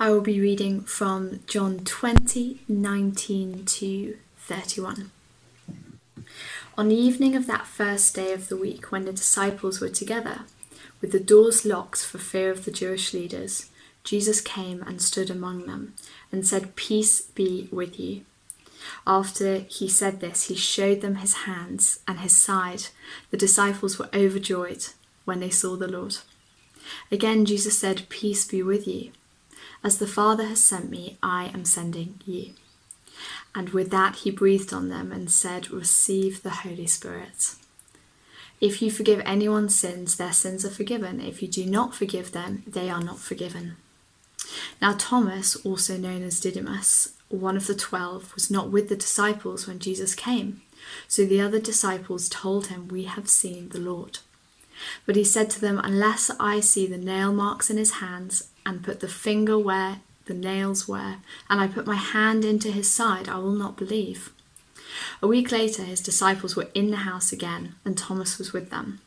I will be reading from John 20 19 to 31. On the evening of that first day of the week, when the disciples were together, with the doors locked for fear of the Jewish leaders, Jesus came and stood among them and said, Peace be with you. After he said this, he showed them his hands and his side. The disciples were overjoyed when they saw the Lord. Again, Jesus said, Peace be with you. As the Father has sent me, I am sending you. And with that, he breathed on them and said, Receive the Holy Spirit. If you forgive anyone's sins, their sins are forgiven. If you do not forgive them, they are not forgiven. Now, Thomas, also known as Didymus, one of the twelve, was not with the disciples when Jesus came. So the other disciples told him, We have seen the Lord. But he said to them, Unless I see the nail marks in his hands, and put the finger where the nails were, and I put my hand into his side, I will not believe. A week later, his disciples were in the house again, and Thomas was with them.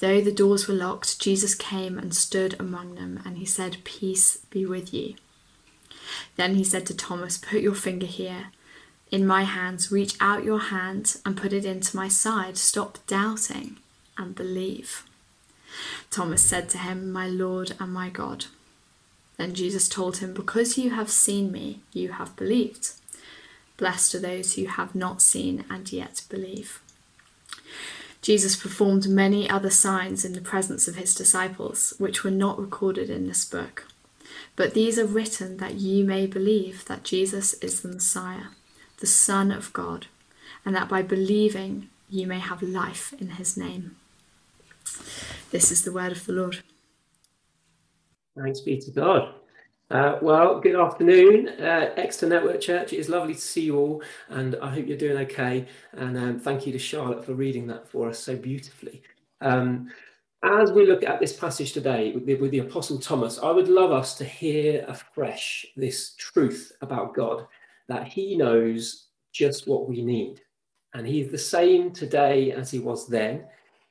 Though the doors were locked, Jesus came and stood among them, and he said, Peace be with you. Then he said to Thomas, Put your finger here in my hands, reach out your hand and put it into my side. Stop doubting and believe. Thomas said to him, My Lord and my God. Then Jesus told him, Because you have seen me, you have believed. Blessed are those who have not seen and yet believe. Jesus performed many other signs in the presence of his disciples, which were not recorded in this book. But these are written that you may believe that Jesus is the Messiah, the Son of God, and that by believing you may have life in his name. This is the word of the Lord. Thanks be to God. Uh, well, good afternoon, uh, Exeter Network Church. It is lovely to see you all, and I hope you're doing okay. And um, thank you to Charlotte for reading that for us so beautifully. Um, as we look at this passage today with the, with the Apostle Thomas, I would love us to hear afresh this truth about God that He knows just what we need. And He's the same today as He was then.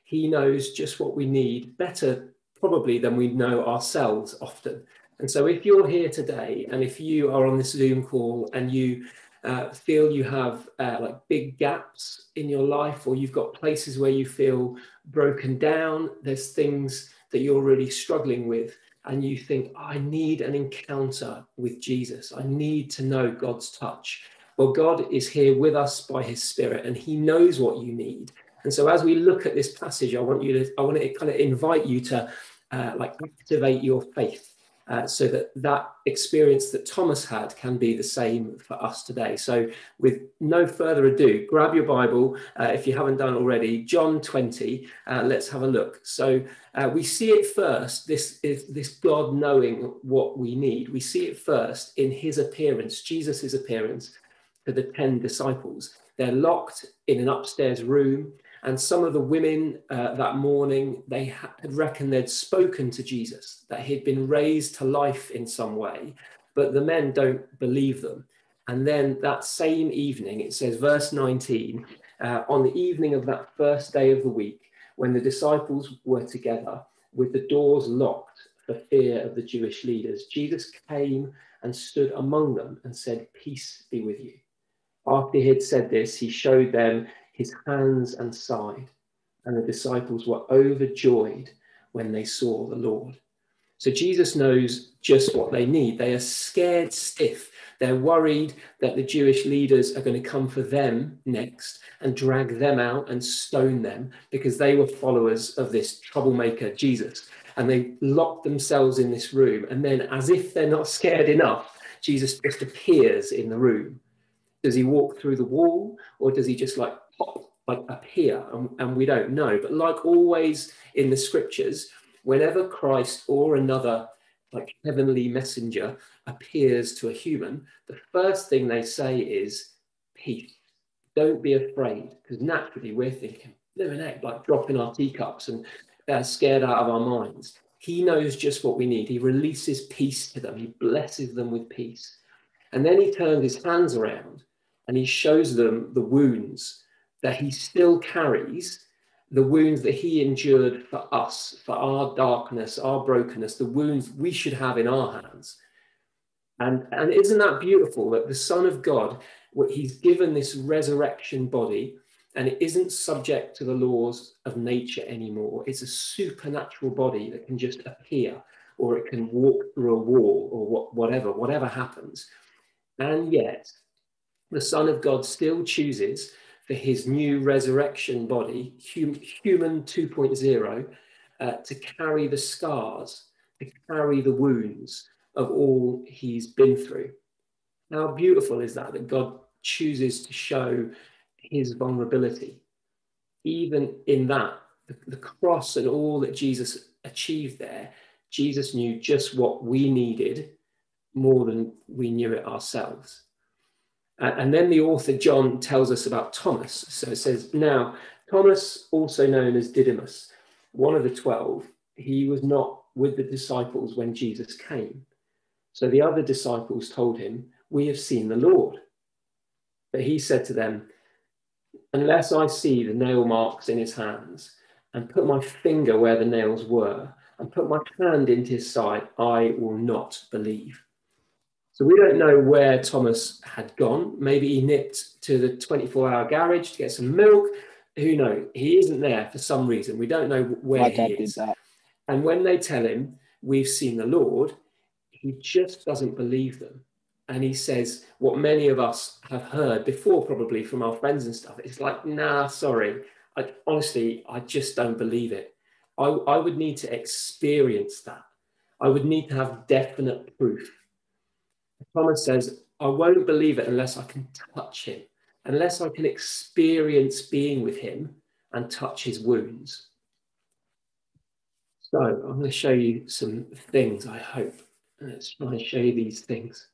He knows just what we need better, probably, than we know ourselves often. And so, if you're here today and if you are on this Zoom call and you uh, feel you have uh, like big gaps in your life, or you've got places where you feel broken down, there's things that you're really struggling with, and you think, I need an encounter with Jesus. I need to know God's touch. Well, God is here with us by his spirit, and he knows what you need. And so, as we look at this passage, I want you to, I want to kind of invite you to uh, like activate your faith uh, so that that experience that Thomas had can be the same for us today. So, with no further ado, grab your Bible uh, if you haven't done already. John 20. Uh, let's have a look. So, uh, we see it first. This is this God knowing what we need. We see it first in His appearance, Jesus's appearance to the ten disciples. They're locked in an upstairs room. And some of the women uh, that morning, they had reckoned they'd spoken to Jesus, that he'd been raised to life in some way, but the men don't believe them. And then that same evening, it says, verse 19, uh, on the evening of that first day of the week, when the disciples were together with the doors locked for fear of the Jewish leaders, Jesus came and stood among them and said, Peace be with you. After he had said this, he showed them his hands and side. And the disciples were overjoyed when they saw the Lord. So Jesus knows just what they need. They are scared stiff. They're worried that the Jewish leaders are going to come for them next and drag them out and stone them because they were followers of this troublemaker Jesus. And they locked themselves in this room. And then, as if they're not scared enough, Jesus just appears in the room. Does he walk through the wall or does he just like pop, like appear? And, and we don't know. But like always in the scriptures, whenever Christ or another like heavenly messenger appears to a human, the first thing they say is peace. Don't be afraid, because naturally we're thinking, living out, like dropping our teacups and uh, scared out of our minds. He knows just what we need. He releases peace to them. He blesses them with peace. And then he turns his hands around and he shows them the wounds that he still carries, the wounds that he endured for us, for our darkness, our brokenness, the wounds we should have in our hands. And, and isn't that beautiful that the Son of God, he's given this resurrection body and it isn't subject to the laws of nature anymore. It's a supernatural body that can just appear or it can walk through a wall or what, whatever, whatever happens. And yet, the Son of God still chooses for his new resurrection body, hum, human 2.0, uh, to carry the scars, to carry the wounds of all he's been through. How beautiful is that, that God chooses to show his vulnerability. Even in that, the, the cross and all that Jesus achieved there, Jesus knew just what we needed more than we knew it ourselves. Uh, and then the author John tells us about Thomas. So it says, Now, Thomas, also known as Didymus, one of the twelve, he was not with the disciples when Jesus came. So the other disciples told him, We have seen the Lord. But he said to them, Unless I see the nail marks in his hands and put my finger where the nails were and put my hand into his side, I will not believe. So we don't know where Thomas had gone. Maybe he nipped to the 24 hour garage to get some milk. Who knows? He isn't there for some reason. We don't know where he is. And when they tell him, We've seen the Lord, he just doesn't believe them. And he says what many of us have heard before, probably from our friends and stuff. It's like, nah, sorry. I, honestly, I just don't believe it. I, I would need to experience that. I would need to have definite proof Thomas says, I won't believe it unless I can touch him, unless I can experience being with him and touch his wounds. So I'm going to show you some things, I hope. Let's try and show you these things.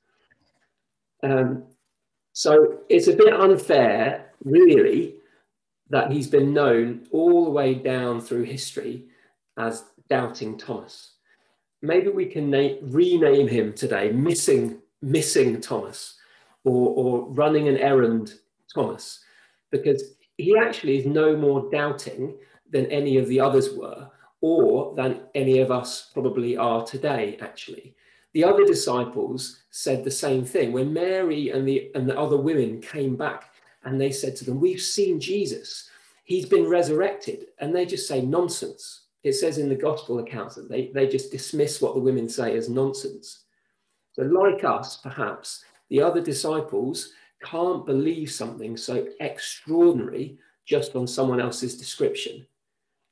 Um, so it's a bit unfair, really, that he's been known all the way down through history as Doubting Thomas. Maybe we can na- rename him today, Missing missing Thomas or, or running an errand Thomas, because he actually is no more doubting than any of the others were, or than any of us probably are today, actually. The other disciples said the same thing. When Mary and the, and the other women came back and they said to them, We've seen Jesus, he's been resurrected. And they just say nonsense. It says in the gospel accounts that they, they just dismiss what the women say as nonsense. So, like us, perhaps, the other disciples can't believe something so extraordinary just on someone else's description.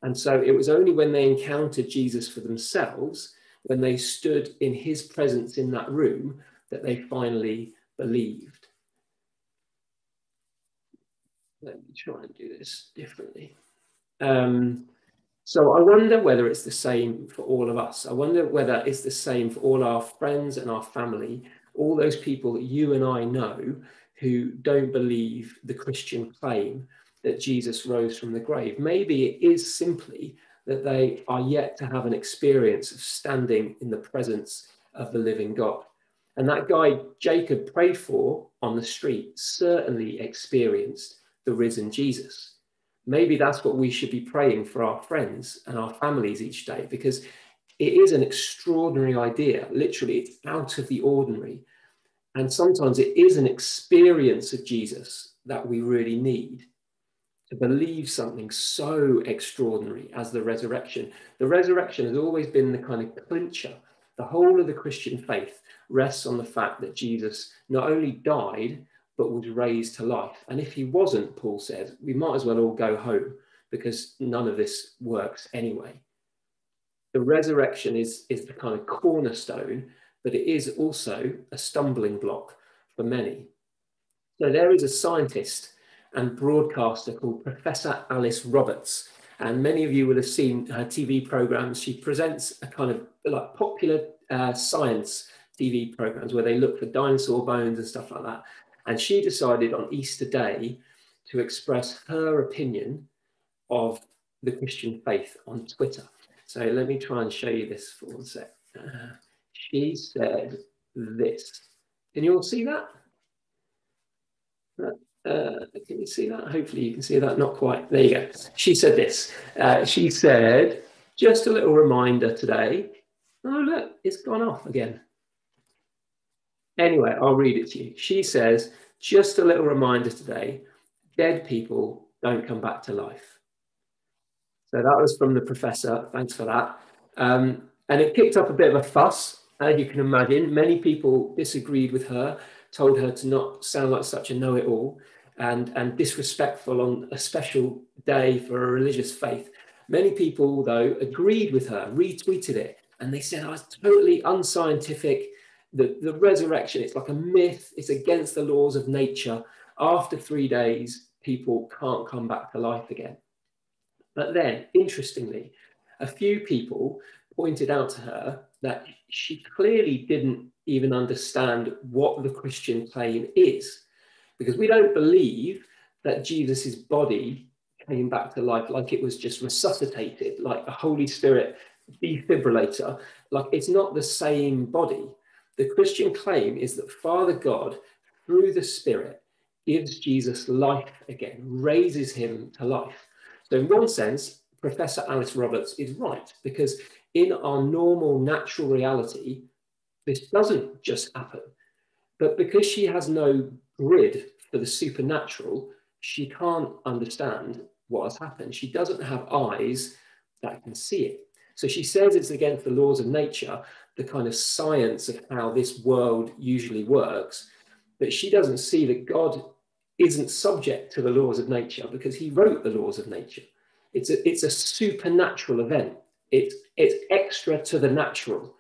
And so it was only when they encountered Jesus for themselves, when they stood in his presence in that room, that they finally believed. Let me try and do this differently. Um, so I wonder whether it's the same for all of us. I wonder whether it's the same for all our friends and our family, all those people that you and I know who don't believe the Christian claim that Jesus rose from the grave. Maybe it is simply that they are yet to have an experience of standing in the presence of the living God. And that guy Jacob prayed for on the street certainly experienced the risen Jesus maybe that's what we should be praying for our friends and our families each day because it is an extraordinary idea. Literally, it's out of the ordinary. And sometimes it is an experience of Jesus that we really need to believe something so extraordinary as the resurrection. The resurrection has always been the kind of clincher. The whole of the Christian faith rests on the fact that Jesus not only died, but was raised to life. And if he wasn't, Paul says, we might as well all go home because none of this works anyway. The resurrection is, is the kind of cornerstone, but it is also a stumbling block for many. So there is a scientist and broadcaster called Professor Alice Roberts. And many of you will have seen her TV programs. She presents a kind of like popular uh, science TV programs where they look for dinosaur bones and stuff like that. And she decided on Easter Day to express her opinion of the Christian faith on Twitter. So let me try and show you this for a sec. Uh, she said this. Can you all see that? Uh, can you see that? Hopefully you can see that. Not quite. There you go. She said this. Uh, she said, just a little reminder today. Oh, look, it's gone off again. Anyway, I'll read it to you. She says, just a little reminder today dead people don't come back to life. So that was from the professor. Thanks for that. Um, and it kicked up a bit of a fuss, as you can imagine. Many people disagreed with her, told her to not sound like such a know it all and, and disrespectful on a special day for a religious faith. Many people, though, agreed with her, retweeted it, and they said, oh, it's totally unscientific. The, the resurrection, it's like a myth, it's against the laws of nature. After three days, people can't come back to life again. But then, interestingly, a few people pointed out to her that she clearly didn't even understand what the Christian claim is, because we don't believe that Jesus's body came back to life like it was just resuscitated, like a Holy Spirit defibrillator. Like it's not the same body. The Christian claim is that Father God, through the Spirit, gives Jesus life again, raises him to life. So, in one sense, Professor Alice Roberts is right because in our normal natural reality, this doesn't just happen. But because she has no grid for the supernatural, she can't understand what has happened. She doesn't have eyes that can see it. So she says it's against the laws of nature, the kind of science of how this world usually works. But she doesn't see that God isn't subject to the laws of nature because he wrote the laws of nature. It's a, it's a supernatural event. It's, it's extra to the natural.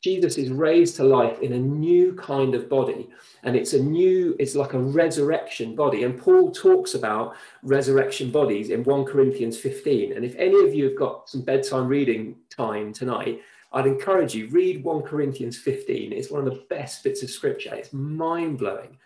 Jesus is raised to life in a new kind of body, and it's a new, it's like a resurrection body. And Paul talks about resurrection bodies in 1 Corinthians 15. And if any of you have got some bedtime reading time tonight, I'd encourage you, read 1 Corinthians 15. It's one of the best bits of scripture. It's mind blowing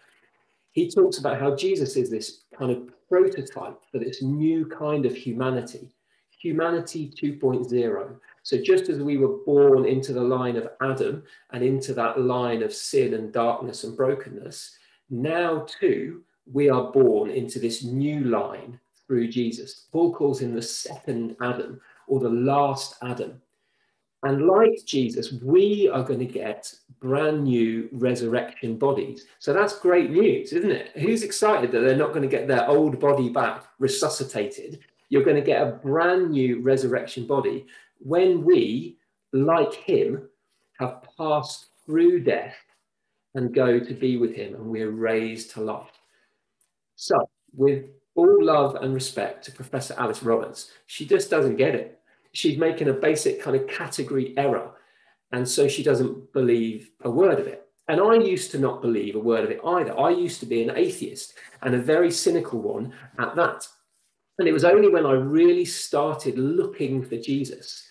he talks about how Jesus is this kind of prototype for this new kind of humanity, humanity 2.0. So, just as we were born into the line of Adam and into that line of sin and darkness and brokenness, now too we are born into this new line through Jesus. Paul calls him the second Adam or the last Adam. And like Jesus, we are going to get brand new resurrection bodies. So that's great news, isn't it? Who's excited that they're not going to get their old body back resuscitated? You're going to get a brand new resurrection body when we, like him, have passed through death and go to be with him and we're raised to life. So, with all love and respect to Professor Alice Roberts, she just doesn't get it she's making a basic kind of category error. And so she doesn't believe a word of it. And I used to not believe a word of it either. I used to be an atheist and a very cynical one at that. And it was only when I really started looking for Jesus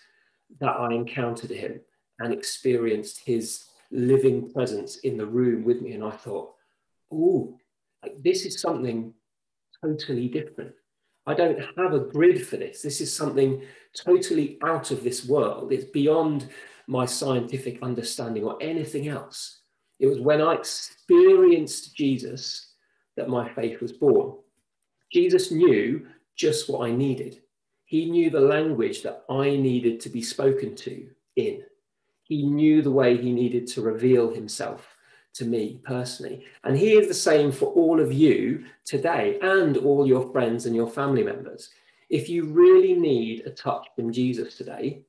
that I encountered him and experienced his living presence in the room with me. And I thought, oh, like this is something totally different. I don't have a grid for this. This is something totally out of this world. It's beyond my scientific understanding or anything else. It was when I experienced Jesus that my faith was born. Jesus knew just what I needed. He knew the language that I needed to be spoken to in. He knew the way he needed to reveal himself to me personally. And he is the same for all of you today and all your friends and your family members. If you really need a touch from Jesus today,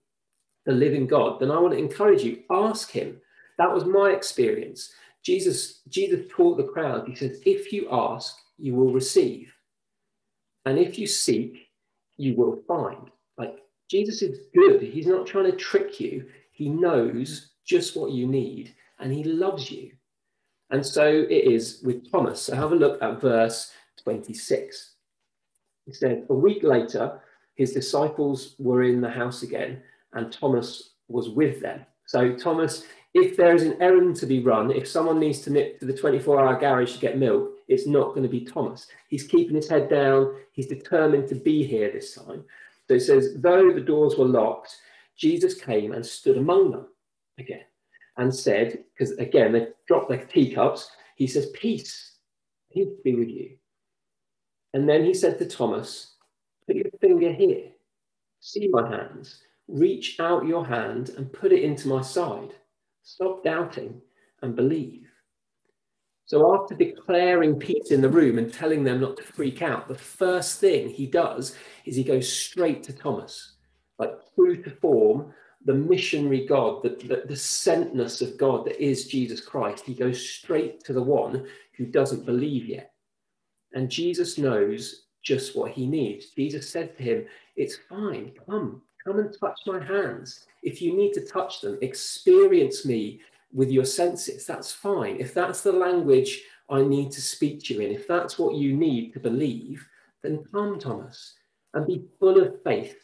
the living God, then I want to encourage you, ask him. That was my experience. Jesus, Jesus taught the crowd, he says, if you ask, you will receive. And if you seek, you will find. Like Jesus is good. He's not trying to trick you. He knows just what you need and he loves you. And so it is with Thomas. So have a look at verse 26. He said, A week later, his disciples were in the house again, and Thomas was with them. So, Thomas, if there is an errand to be run, if someone needs to nip to the 24 hour garage to get milk, it's not going to be Thomas. He's keeping his head down, he's determined to be here this time. So it says, though the doors were locked, Jesus came and stood among them again and said, because again, they dropped their teacups, he says, Peace, peace be with you. And then he said to Thomas, Put your finger here, see my hands, reach out your hand and put it into my side. Stop doubting and believe. So after declaring peace in the room and telling them not to freak out, the first thing he does is he goes straight to Thomas, like true to form, the missionary God, the, the, the sentness of God that is Jesus Christ. He goes straight to the one who doesn't believe yet. And Jesus knows just what he needs. Jesus said to him, It's fine, come, come and touch my hands. If you need to touch them, experience me with your senses. That's fine. If that's the language I need to speak to you in, if that's what you need to believe, then come, Thomas, and be full of faith.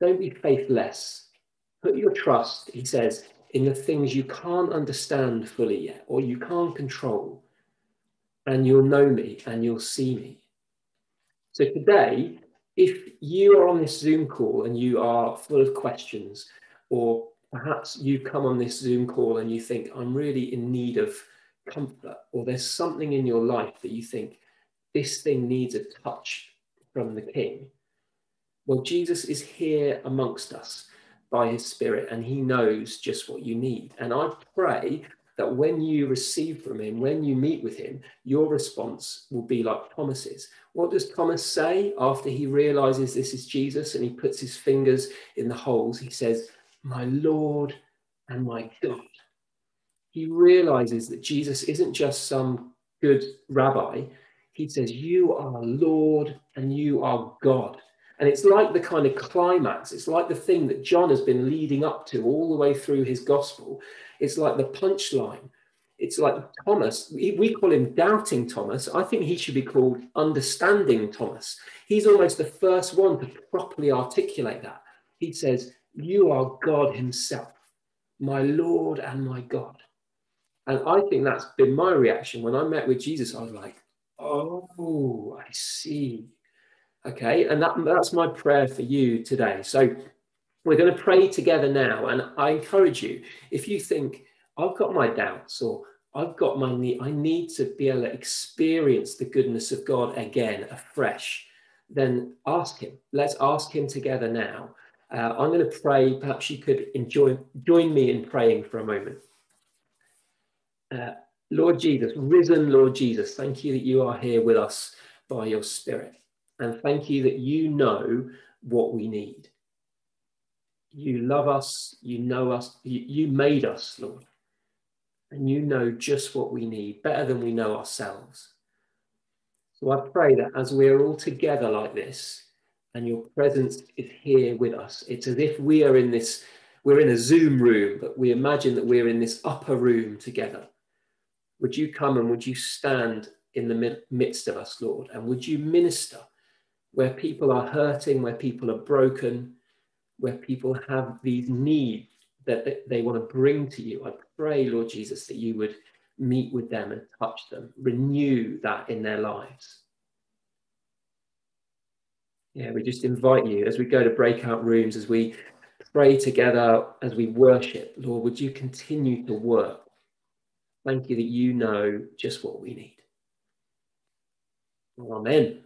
Don't be faithless. Put your trust, he says, in the things you can't understand fully yet or you can't control. And you'll know me and you'll see me. So today, if you are on this Zoom call and you are full of questions, or perhaps you come on this Zoom call and you think, I'm really in need of comfort, or there's something in your life that you think this thing needs a touch from the King. Well, Jesus is here amongst us by his Spirit, and he knows just what you need. And I pray that when you receive from him, when you meet with him, your response will be like Thomas's. What does Thomas say after he realizes this is Jesus and he puts his fingers in the holes? He says, My Lord and my God. He realizes that Jesus isn't just some good rabbi. He says, You are Lord and you are God. And it's like the kind of climax, it's like the thing that John has been leading up to all the way through his gospel. It's like the punchline. It's like Thomas, we call him doubting Thomas. I think he should be called understanding Thomas. He's almost the first one to properly articulate that. He says, You are God Himself, my Lord and my God. And I think that's been my reaction. When I met with Jesus, I was like, Oh, I see. Okay, and that, that's my prayer for you today. So we're going to pray together now. And I encourage you, if you think, I've got my doubts or I've got my need, I need to be able to experience the goodness of God again, afresh, then ask Him. Let's ask Him together now. Uh, I'm going to pray. Perhaps you could enjoy, join me in praying for a moment. Uh, Lord Jesus, risen Lord Jesus, thank you that you are here with us by your Spirit. And thank you that you know what we need. You love us, you know us, you, you made us, Lord. And you know just what we need, better than we know ourselves. So I pray that as we are all together like this, and your presence is here with us, it's as if we are in this, we're in a Zoom room, but we imagine that we're in this upper room together. Would you come and would you stand in the midst of us, Lord? And would you minister where people are hurting, where people are broken, where people have these needs that they want to bring to you. I pray, Lord Jesus, that you would meet with them and touch them, renew that in their lives. Yeah, we just invite you as we go to breakout rooms, as we pray together, as we worship, Lord, would you continue to work? Thank you that you know just what we need. Amen.